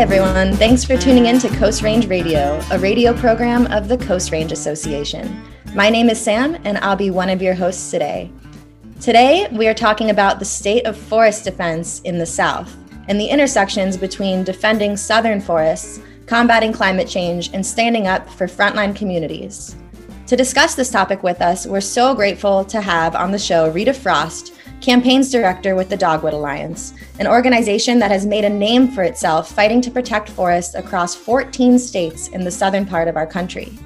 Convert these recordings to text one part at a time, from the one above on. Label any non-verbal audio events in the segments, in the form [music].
Everyone. Thanks for tuning in to Coast Range Radio, a radio program of the Coast Range Association. My name is Sam, and I'll be one of your hosts today. Today, we are talking about the state of forest defense in the South and the intersections between defending southern forests, combating climate change, and standing up for frontline communities. To discuss this topic with us, we're so grateful to have on the show Rita Frost, campaigns director with the Dogwood Alliance, an organization that has made a name for itself fighting to protect forests across 14 states in the southern part of our country.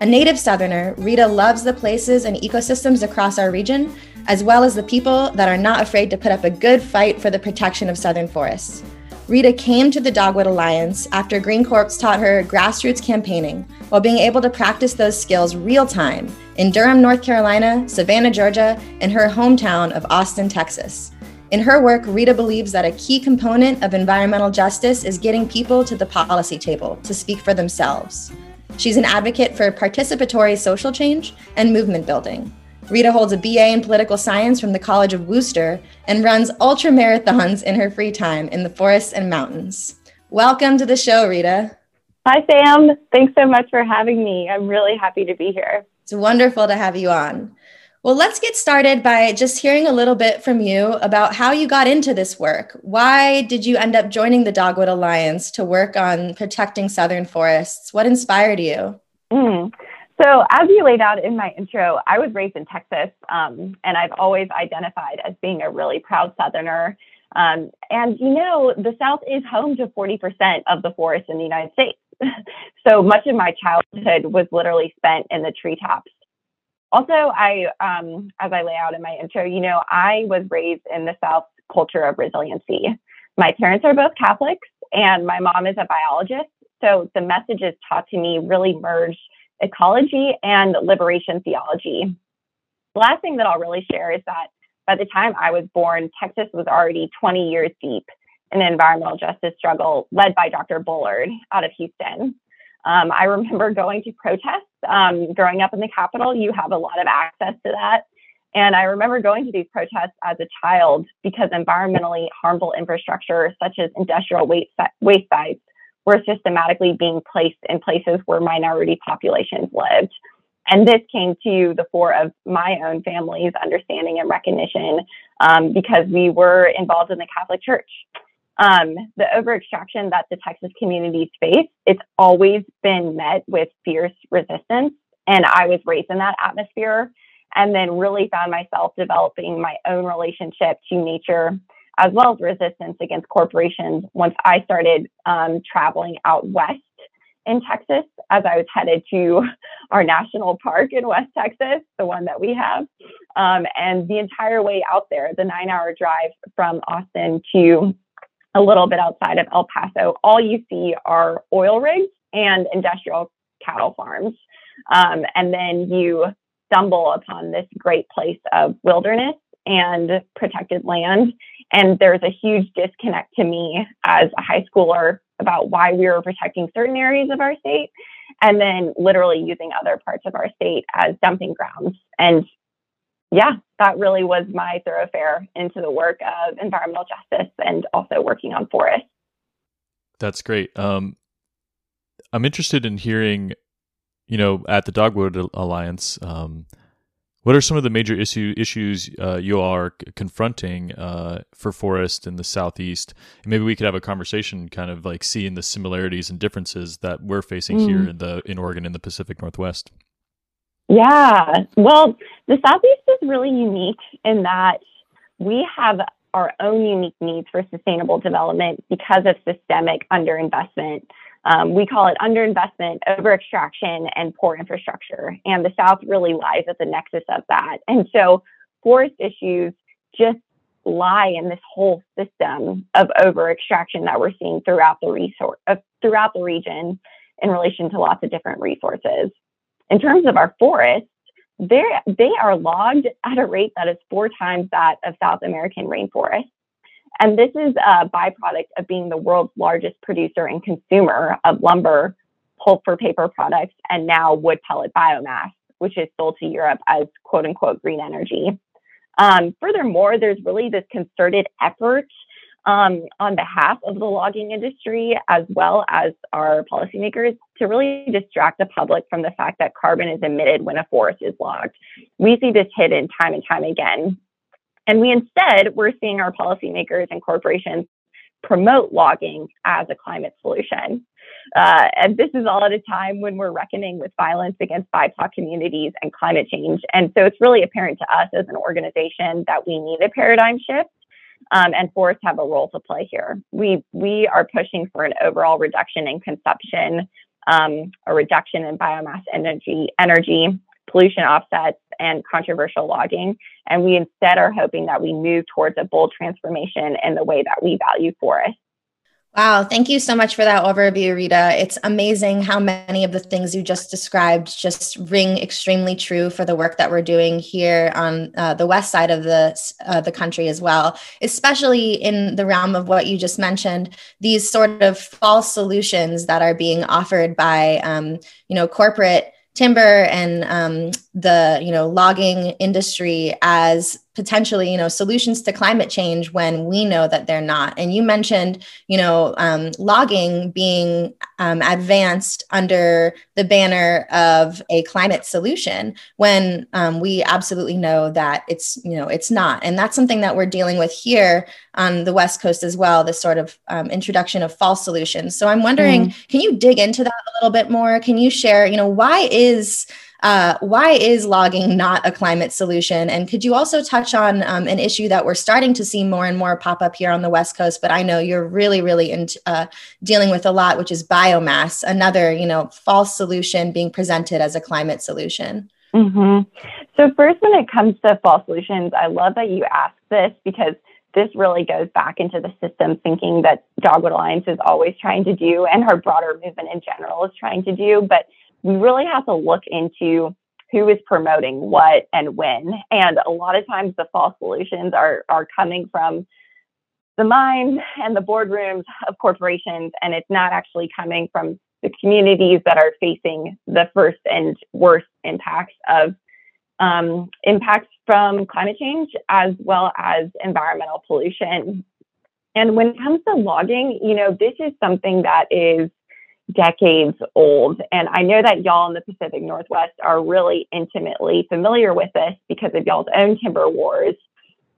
A native Southerner, Rita loves the places and ecosystems across our region, as well as the people that are not afraid to put up a good fight for the protection of southern forests. Rita came to the Dogwood Alliance after Green Corps taught her grassroots campaigning while being able to practice those skills real time in Durham, North Carolina, Savannah, Georgia, and her hometown of Austin, Texas. In her work, Rita believes that a key component of environmental justice is getting people to the policy table to speak for themselves. She's an advocate for participatory social change and movement building. Rita holds a BA in political science from the College of Wooster and runs ultra marathons in her free time in the forests and mountains. Welcome to the show, Rita. Hi, Sam. Thanks so much for having me. I'm really happy to be here. It's wonderful to have you on. Well, let's get started by just hearing a little bit from you about how you got into this work. Why did you end up joining the Dogwood Alliance to work on protecting southern forests? What inspired you? Mm. So, as you laid out in my intro, I was raised in Texas, um, and I've always identified as being a really proud Southerner. Um, and you know, the South is home to 40% of the forest in the United States. [laughs] so much of my childhood was literally spent in the treetops. Also, I, um, as I lay out in my intro, you know, I was raised in the South culture of resiliency. My parents are both Catholics, and my mom is a biologist. So the messages taught to me really merged ecology and liberation theology. The last thing that I'll really share is that by the time I was born, Texas was already 20 years deep in the environmental justice struggle led by Dr. Bullard out of Houston. Um, I remember going to protests um, growing up in the Capitol. You have a lot of access to that. And I remember going to these protests as a child because environmentally harmful infrastructure, such as industrial waste, waste sites, were systematically being placed in places where minority populations lived. And this came to the fore of my own family's understanding and recognition um, because we were involved in the Catholic Church. Um, the over extraction that the Texas communities face, it's always been met with fierce resistance. And I was raised in that atmosphere and then really found myself developing my own relationship to nature as well as resistance against corporations once I started um, traveling out west in Texas as I was headed to [laughs] our national park in West Texas, the one that we have. Um, and the entire way out there, the nine hour drive from Austin to a little bit outside of El Paso, all you see are oil rigs and industrial cattle farms. Um, and then you stumble upon this great place of wilderness and protected land. And there's a huge disconnect to me as a high schooler about why we were protecting certain areas of our state and then literally using other parts of our state as dumping grounds. And yeah, that really was my thoroughfare into the work of environmental justice and also working on forests. That's great. Um, I'm interested in hearing, you know, at the Dogwood Alliance, um, what are some of the major issue, issues uh, you are c- confronting uh, for forest in the southeast? And maybe we could have a conversation, kind of like seeing the similarities and differences that we're facing mm. here in the in Oregon in the Pacific Northwest. Yeah, well, the southeast is really unique in that we have our own unique needs for sustainable development because of systemic underinvestment um, we call it underinvestment, over extraction, and poor infrastructure. And the South really lies at the nexus of that. And so forest issues just lie in this whole system of over extraction that we're seeing throughout the resource uh, throughout the region in relation to lots of different resources. In terms of our forests, they they are logged at a rate that is four times that of South American rainforests. And this is a byproduct of being the world's largest producer and consumer of lumber, pulp for paper products, and now wood pellet biomass, which is sold to Europe as quote unquote green energy. Um, furthermore, there's really this concerted effort um, on behalf of the logging industry as well as our policymakers to really distract the public from the fact that carbon is emitted when a forest is logged. We see this hidden time and time again. And we instead, we're seeing our policymakers and corporations promote logging as a climate solution. Uh, and this is all at a time when we're reckoning with violence against BIPOC communities and climate change. And so it's really apparent to us as an organization that we need a paradigm shift. Um, and forests have a role to play here. We we are pushing for an overall reduction in consumption, um, a reduction in biomass energy, energy pollution offsets, and controversial logging. And we instead are hoping that we move towards a bold transformation in the way that we value forests. Wow, thank you so much for that overview, Rita. It's amazing how many of the things you just described just ring extremely true for the work that we're doing here on uh, the west side of the uh, the country as well, especially in the realm of what you just mentioned. These sort of false solutions that are being offered by, um, you know, corporate timber and um, the you know logging industry as potentially you know solutions to climate change when we know that they're not. And you mentioned you know um, logging being um, advanced under the banner of a climate solution when um, we absolutely know that it's you know it's not. And that's something that we're dealing with here on the west coast as well this sort of um, introduction of false solutions. So i'm wondering mm. can you dig into that a little bit more? Can you share you know why is uh, why is logging not a climate solution? And could you also touch on um, an issue that we're starting to see more and more pop up here on the West Coast, but I know you're really, really into, uh, dealing with a lot, which is biomass, another, you know, false solution being presented as a climate solution. Mm-hmm. So first, when it comes to false solutions, I love that you asked this because this really goes back into the system thinking that Dogwood Alliance is always trying to do and our broader movement in general is trying to do. But we really have to look into who is promoting what and when. And a lot of times the false solutions are, are coming from the minds and the boardrooms of corporations, and it's not actually coming from the communities that are facing the first and worst impacts of um, impacts from climate change as well as environmental pollution. And when it comes to logging, you know, this is something that is decades old. And I know that y'all in the Pacific Northwest are really intimately familiar with this because of y'all's own timber wars.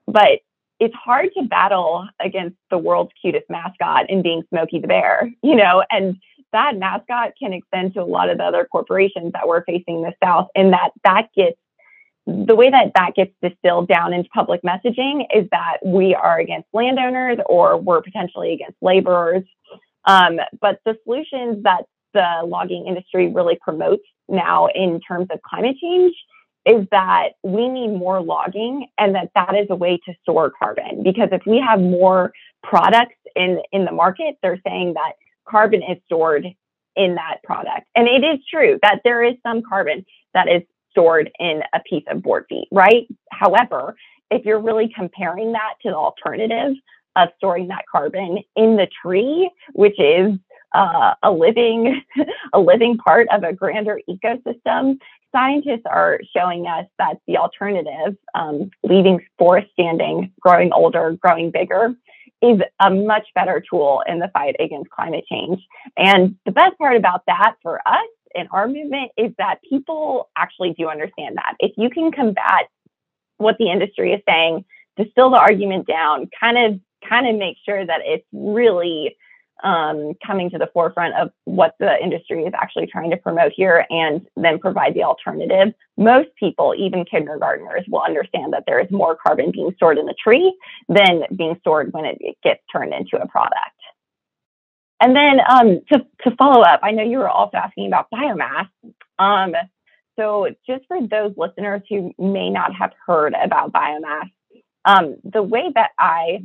But it's hard to battle against the world's cutest mascot in being Smokey the Bear, you know, and that mascot can extend to a lot of the other corporations that we're facing the South, and that that gets the way that that gets distilled down into public messaging is that we are against landowners or we're potentially against laborers um, but the solutions that the logging industry really promotes now in terms of climate change is that we need more logging and that that is a way to store carbon. Because if we have more products in in the market they're saying that carbon is stored in that product. And it is true that there is some carbon that is stored in a piece of board feet right? However if you're really comparing that to the alternative of storing that carbon in the tree, which is uh, a living [laughs] a living part of a grander ecosystem. Scientists are showing us that the alternative, um, leaving forest standing, growing older, growing bigger, is a much better tool in the fight against climate change. And the best part about that for us in our movement is that people actually do understand that. If you can combat what the industry is saying, distill the argument down, kind of kind of make sure that it's really um, coming to the forefront of what the industry is actually trying to promote here and then provide the alternative. Most people, even kindergartners, will understand that there is more carbon being stored in the tree than being stored when it, it gets turned into a product. And then um, to, to follow up, I know you were also asking about biomass. Um, so, just for those listeners who may not have heard about biomass, um, the way that I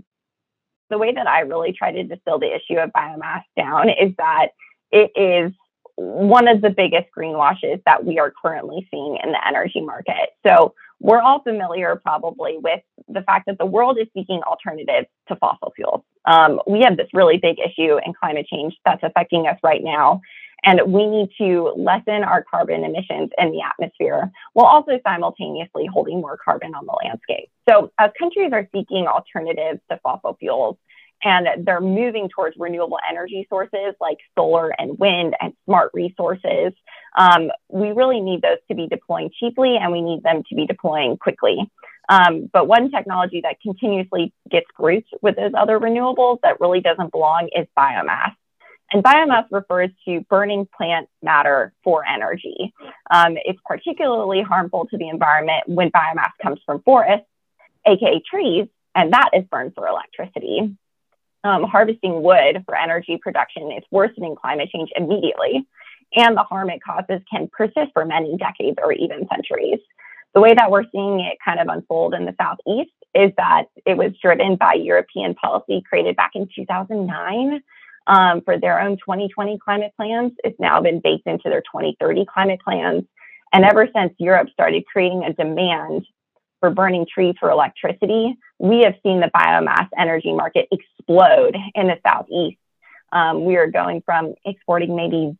the way that I really try to distill the issue of biomass down is that it is one of the biggest greenwashes that we are currently seeing in the energy market. So we're all familiar probably with the fact that the world is seeking alternatives to fossil fuels. Um, we have this really big issue in climate change that's affecting us right now. And we need to lessen our carbon emissions in the atmosphere while also simultaneously holding more carbon on the landscape. So, as countries are seeking alternatives to fossil fuels, and they're moving towards renewable energy sources like solar and wind and smart resources. Um, we really need those to be deploying cheaply and we need them to be deploying quickly. Um, but one technology that continuously gets grouped with those other renewables that really doesn't belong is biomass. And biomass refers to burning plant matter for energy. Um, it's particularly harmful to the environment when biomass comes from forests, aka trees, and that is burned for electricity. Um, harvesting wood for energy production is worsening climate change immediately, and the harm it causes can persist for many decades or even centuries the way that we're seeing it kind of unfold in the Southeast is that it was driven by European policy created back in 2009 um, for their own 2020 climate plans. It's now been baked into their 2030 climate plans. And ever since Europe started creating a demand for burning trees for electricity, we have seen the biomass energy market explode in the Southeast. Um, we are going from exporting maybe,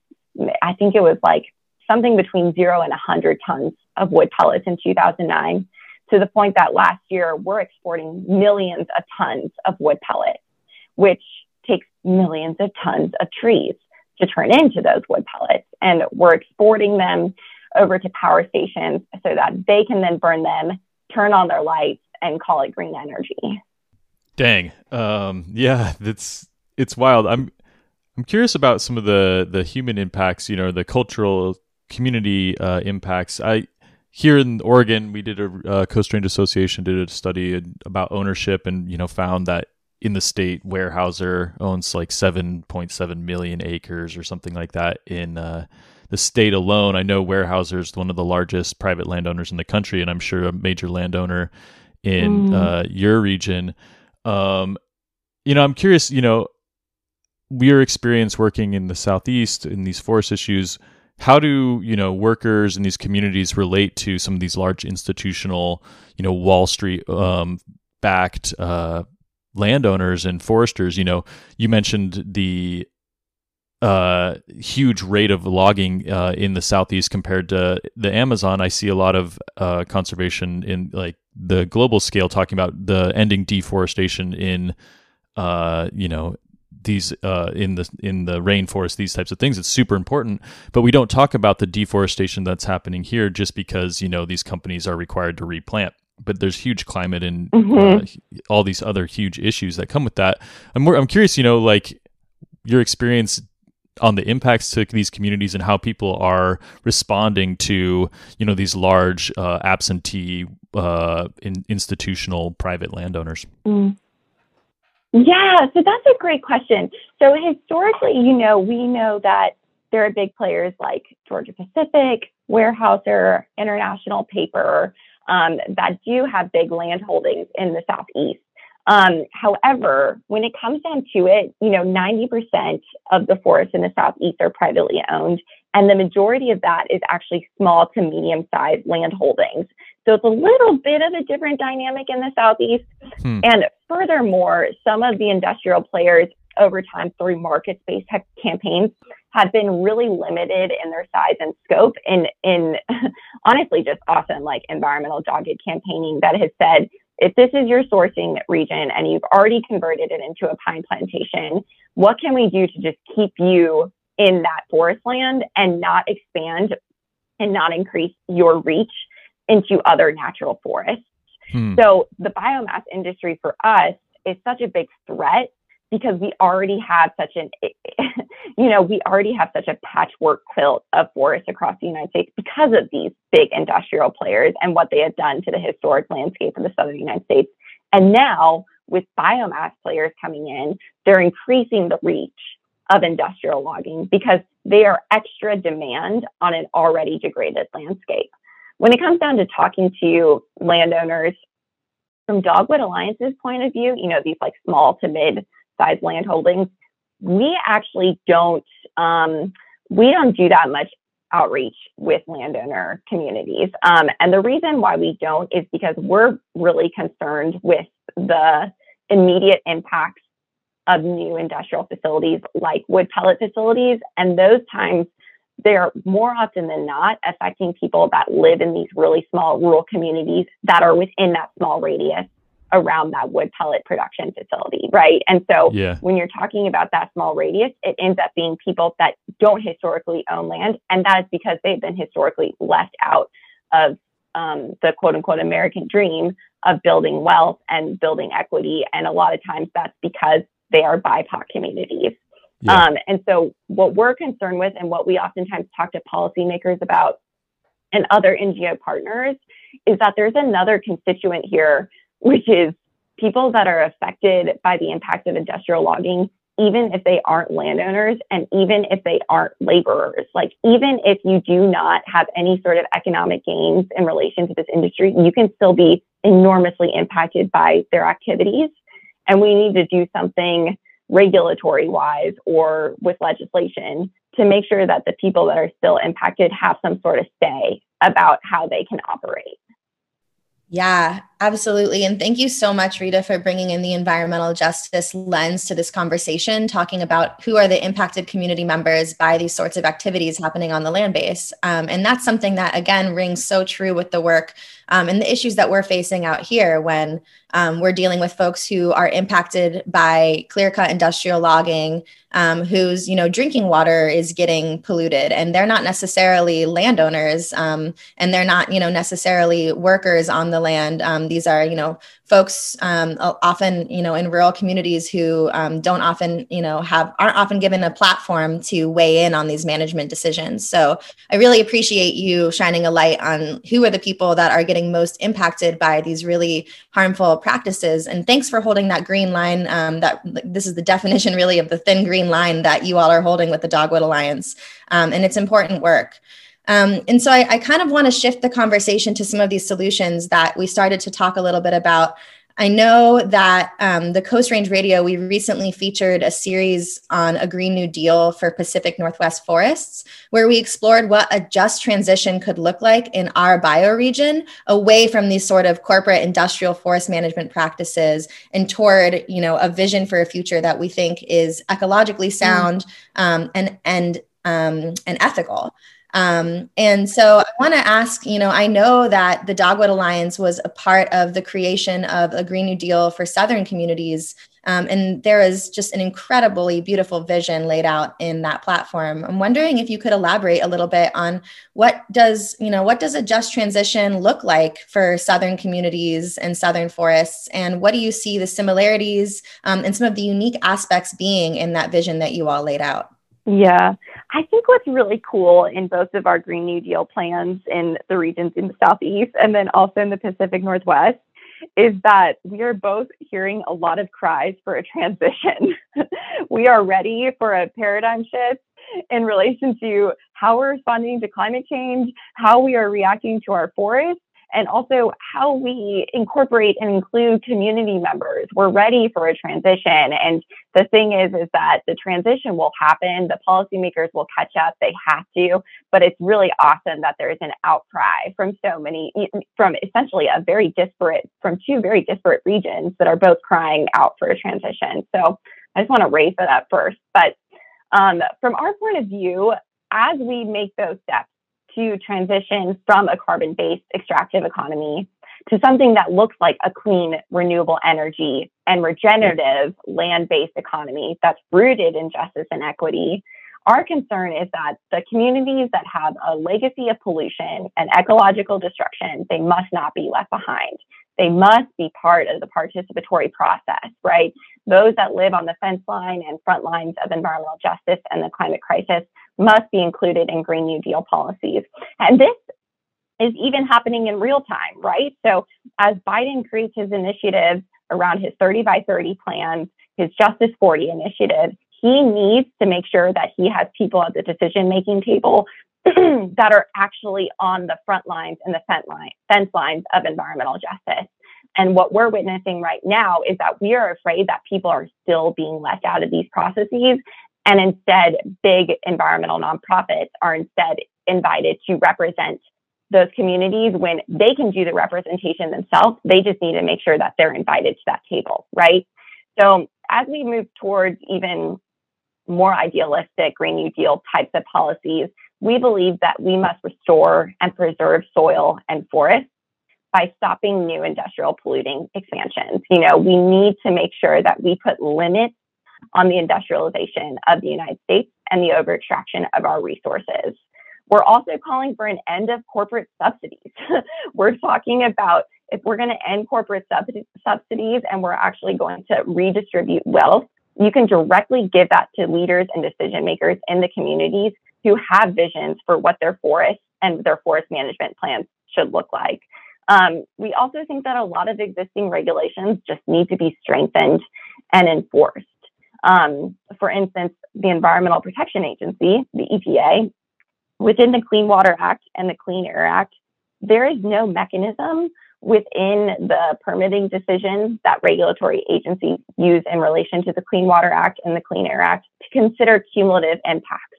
I think it was like something between zero and 100 tons of wood pellets in 2009 to the point that last year we're exporting millions of tons of wood pellets, which takes millions of tons of trees to turn into those wood pellets. And we're exporting them over to power stations so that they can then burn them, turn on their lights, and call it green energy. Dang. Um, yeah, that's it's wild. I'm I'm curious about some of the the human impacts, you know, the cultural community uh, impacts. I here in Oregon, we did a uh, Coast Range Association did a study about ownership, and you know found that in the state, Weyerhaeuser owns like seven point seven million acres or something like that in uh, the state alone. I know Weyerhaeuser is one of the largest private landowners in the country, and I'm sure a major landowner in mm. uh, your region. Um, you know, I'm curious. You know, your experience working in the southeast in these forest issues how do you know workers in these communities relate to some of these large institutional you know wall street um, backed uh, landowners and foresters you know you mentioned the uh, huge rate of logging uh, in the southeast compared to the Amazon. I see a lot of uh, conservation in like the global scale talking about the ending deforestation in uh, you know these uh, in the in the rainforest, these types of things. It's super important, but we don't talk about the deforestation that's happening here just because you know these companies are required to replant. But there's huge climate and mm-hmm. uh, all these other huge issues that come with that. I'm more, I'm curious, you know, like your experience on the impacts to these communities and how people are responding to you know these large uh, absentee uh, in, institutional private landowners. Mm. Yeah, so that's a great question. So historically, you know, we know that there are big players like Georgia Pacific, Weyerhaeuser, International Paper um, that do have big land holdings in the Southeast. Um, however, when it comes down to it, you know, 90% of the forests in the Southeast are privately owned, and the majority of that is actually small to medium sized land holdings. So it's a little bit of a different dynamic in the Southeast. Hmm. And furthermore, some of the industrial players over time through market based campaigns have been really limited in their size and scope in in [laughs] honestly just awesome like environmental dogged campaigning that has said if this is your sourcing region and you've already converted it into a pine plantation, what can we do to just keep you in that forest land and not expand and not increase your reach into other natural forests? Hmm. So the biomass industry for us is such a big threat because we already have such an, [laughs] you know, we already have such a patchwork quilt of forests across the United States because of these big industrial players and what they have done to the historic landscape of the southern United States. And now with biomass players coming in, they're increasing the reach of industrial logging because they are extra demand on an already degraded landscape. When it comes down to talking to landowners from Dogwood Alliance's point of view, you know, these like small to mid size land holdings, we actually don't um, we don't do that much outreach with landowner communities. Um, and the reason why we don't is because we're really concerned with the immediate impacts of new industrial facilities like wood pellet facilities. And those times they're more often than not affecting people that live in these really small rural communities that are within that small radius around that wood pellet production facility, right? And so yeah. when you're talking about that small radius, it ends up being people that don't historically own land. And that is because they've been historically left out of um, the quote unquote American dream of building wealth and building equity. And a lot of times that's because they are BIPOC communities. Yeah. Um, and so, what we're concerned with, and what we oftentimes talk to policymakers about and other NGO partners, is that there's another constituent here, which is people that are affected by the impact of industrial logging, even if they aren't landowners and even if they aren't laborers. Like, even if you do not have any sort of economic gains in relation to this industry, you can still be enormously impacted by their activities. And we need to do something regulatory wise or with legislation to make sure that the people that are still impacted have some sort of say about how they can operate. Yeah, absolutely. And thank you so much, Rita, for bringing in the environmental justice lens to this conversation, talking about who are the impacted community members by these sorts of activities happening on the land base. Um, and that's something that, again, rings so true with the work um, and the issues that we're facing out here when um, we're dealing with folks who are impacted by clear cut industrial logging, um, whose you know drinking water is getting polluted, and they're not necessarily landowners, um, and they're not you know necessarily workers on the land. Um, these are you know folks um, often you know in rural communities who um, don't often you know have aren't often given a platform to weigh in on these management decisions. So i really appreciate you shining a light on who are the people that are getting most impacted by these really harmful practices. And thanks for holding that green line um, that this is the [laughs] definition really of the thin green line that you all are holding with the dogwood alliance. Um, and it's important work um, and so I, I kind of want to shift the conversation to some of these solutions that we started to talk a little bit about. I know that um, the Coast Range Radio, we recently featured a series on a Green New Deal for Pacific Northwest forests, where we explored what a just transition could look like in our bioregion away from these sort of corporate industrial forest management practices and toward, you know, a vision for a future that we think is ecologically sound um, and, and, um, and ethical. Um, and so I want to ask, you know, I know that the Dogwood Alliance was a part of the creation of a Green New Deal for Southern communities. Um, and there is just an incredibly beautiful vision laid out in that platform. I'm wondering if you could elaborate a little bit on what does, you know, what does a just transition look like for Southern communities and Southern forests? And what do you see the similarities um, and some of the unique aspects being in that vision that you all laid out? Yeah, I think what's really cool in both of our Green New Deal plans in the regions in the Southeast and then also in the Pacific Northwest is that we are both hearing a lot of cries for a transition. [laughs] we are ready for a paradigm shift in relation to how we're responding to climate change, how we are reacting to our forests, and also how we incorporate and include community members. We're ready for a transition. And the thing is, is that the transition will happen. The policymakers will catch up. They have to. But it's really awesome that there's an outcry from so many, from essentially a very disparate, from two very disparate regions that are both crying out for a transition. So I just want to raise that up first. But um, from our point of view, as we make those steps, to transition from a carbon based extractive economy to something that looks like a clean, renewable energy and regenerative land based economy that's rooted in justice and equity. Our concern is that the communities that have a legacy of pollution and ecological destruction, they must not be left behind. They must be part of the participatory process, right? Those that live on the fence line and front lines of environmental justice and the climate crisis must be included in Green New Deal policies. And this is even happening in real time, right? So as Biden creates his initiatives around his 30 by 30 plans, his Justice 40 initiative, he needs to make sure that he has people at the decision making table [clears throat] that are actually on the front lines and the fence, line, fence lines of environmental justice. And what we're witnessing right now is that we are afraid that people are still being left out of these processes and instead, big environmental nonprofits are instead invited to represent those communities when they can do the representation themselves. They just need to make sure that they're invited to that table, right? So as we move towards even more idealistic Green New Deal types of policies, we believe that we must restore and preserve soil and forests by stopping new industrial polluting expansions. You know, we need to make sure that we put limits on the industrialization of the United States and the over extraction of our resources. We're also calling for an end of corporate subsidies. [laughs] we're talking about if we're going to end corporate subsidies and we're actually going to redistribute wealth, you can directly give that to leaders and decision makers in the communities who have visions for what their forests and their forest management plans should look like. Um, we also think that a lot of existing regulations just need to be strengthened and enforced. Um, for instance, the Environmental Protection Agency, the EPA, within the Clean Water Act and the Clean Air Act, there is no mechanism within the permitting decisions that regulatory agencies use in relation to the Clean Water Act and the Clean Air Act to consider cumulative impacts.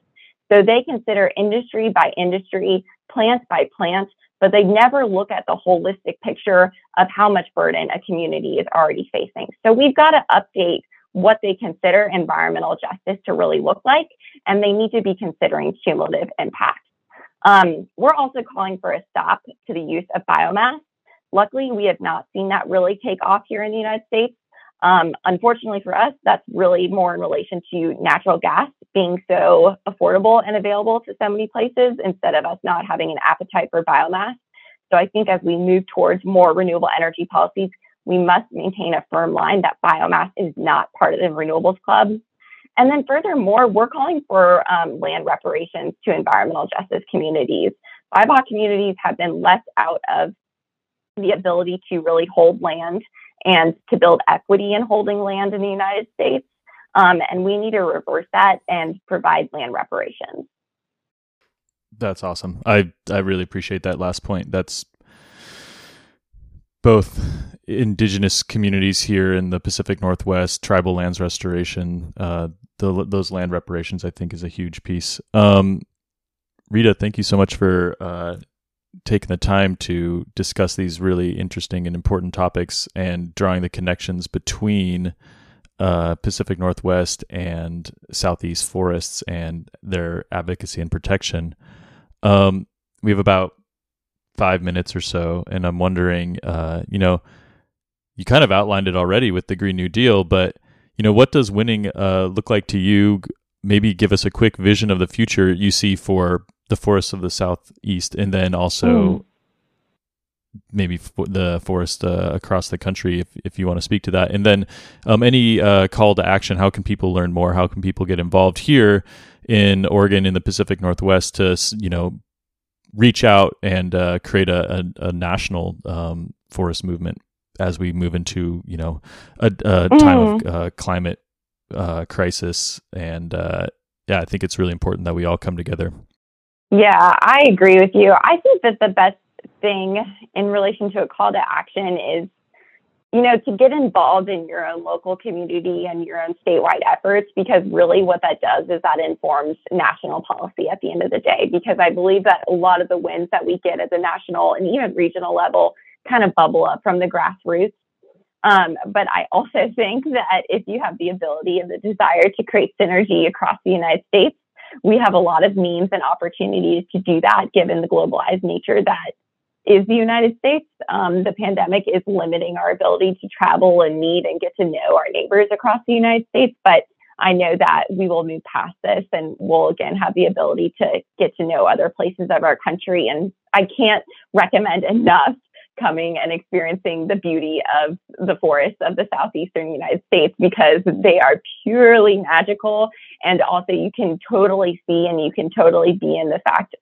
So they consider industry by industry, plant by plant, but they never look at the holistic picture of how much burden a community is already facing. So we've got to update what they consider environmental justice to really look like, and they need to be considering cumulative impacts. Um, we're also calling for a stop to the use of biomass. Luckily, we have not seen that really take off here in the United States. Um, unfortunately for us, that's really more in relation to natural gas being so affordable and available to so many places instead of us not having an appetite for biomass. So I think as we move towards more renewable energy policies, we must maintain a firm line that biomass is not part of the renewables club. And then furthermore, we're calling for um, land reparations to environmental justice communities. BIPOC communities have been left out of the ability to really hold land and to build equity in holding land in the United States. Um, and we need to reverse that and provide land reparations. That's awesome. I I really appreciate that last point. That's both indigenous communities here in the Pacific Northwest, tribal lands restoration, uh, the, those land reparations, I think, is a huge piece. Um, Rita, thank you so much for uh, taking the time to discuss these really interesting and important topics and drawing the connections between uh, Pacific Northwest and Southeast forests and their advocacy and protection. Um, we have about five minutes or so, and I'm wondering, uh, you know, you kind of outlined it already with the Green New Deal, but you know, what does winning uh, look like to you? Maybe give us a quick vision of the future you see for the forests of the southeast, and then also mm. maybe the forest uh, across the country, if if you want to speak to that. And then um, any uh, call to action. How can people learn more? How can people get involved here in Oregon in the Pacific Northwest to you know reach out and uh, create a, a, a national um, forest movement as we move into you know a, a mm. time of mm. uh, climate uh, crisis and uh, yeah i think it's really important that we all come together yeah i agree with you i think that the best thing in relation to a call to action is you know, to get involved in your own local community and your own statewide efforts, because really what that does is that informs national policy at the end of the day. Because I believe that a lot of the wins that we get at the national and even regional level kind of bubble up from the grassroots. Um, but I also [laughs] think that if you have the ability and the desire to create synergy across the United States, we have a lot of means and opportunities to do that given the globalized nature that is the United States. Um, the pandemic is limiting our ability to travel and meet and get to know our neighbors across the United States. But I know that we will move past this and we'll again have the ability to get to know other places of our country. And I can't recommend enough coming and experiencing the beauty of the forests of the southeastern United States because they are purely magical. And also, you can totally see and you can totally be in the fact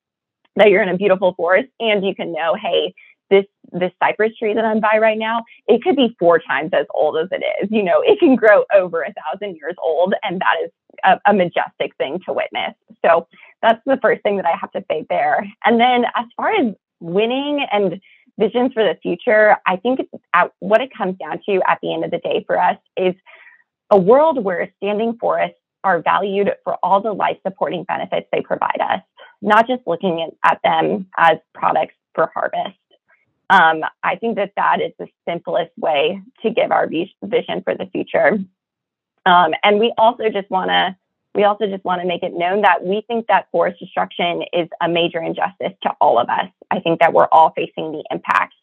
that you're in a beautiful forest and you can know, hey, this this cypress tree that I'm by right now, it could be four times as old as it is. You know, it can grow over a thousand years old, and that is a, a majestic thing to witness. So that's the first thing that I have to say there. And then as far as winning and visions for the future, I think at, what it comes down to at the end of the day for us is a world where standing forests are valued for all the life supporting benefits they provide us not just looking at them as products for harvest. Um, I think that that is the simplest way to give our vision for the future. Um, and we also just want to we also just want to make it known that we think that forest destruction is a major injustice to all of us. I think that we're all facing the impacts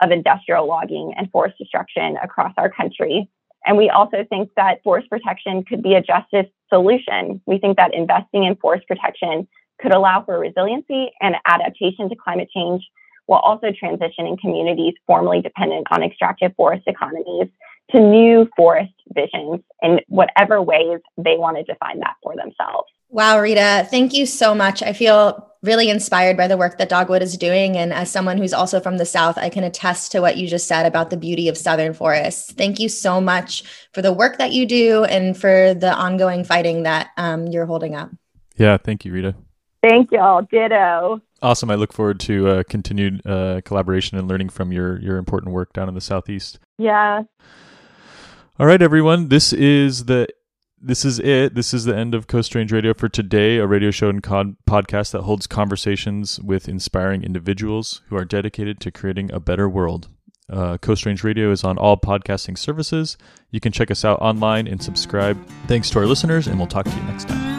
of industrial logging and forest destruction across our country. And we also think that forest protection could be a justice solution. We think that investing in forest protection could allow for resiliency and adaptation to climate change while also transitioning communities formerly dependent on extractive forest economies to new forest visions in whatever ways they want to define that for themselves. Wow, Rita, thank you so much. I feel really inspired by the work that Dogwood is doing. And as someone who's also from the South, I can attest to what you just said about the beauty of Southern forests. Thank you so much for the work that you do and for the ongoing fighting that um, you're holding up. Yeah, thank you, Rita. Thank y'all. Ditto. Awesome. I look forward to uh, continued uh, collaboration and learning from your your important work down in the southeast. Yeah. All right, everyone. This is the this is it. This is the end of Coast Range Radio for today, a radio show and con- podcast that holds conversations with inspiring individuals who are dedicated to creating a better world. Uh, Coast Range Radio is on all podcasting services. You can check us out online and subscribe. Thanks to our listeners, and we'll talk to you next time.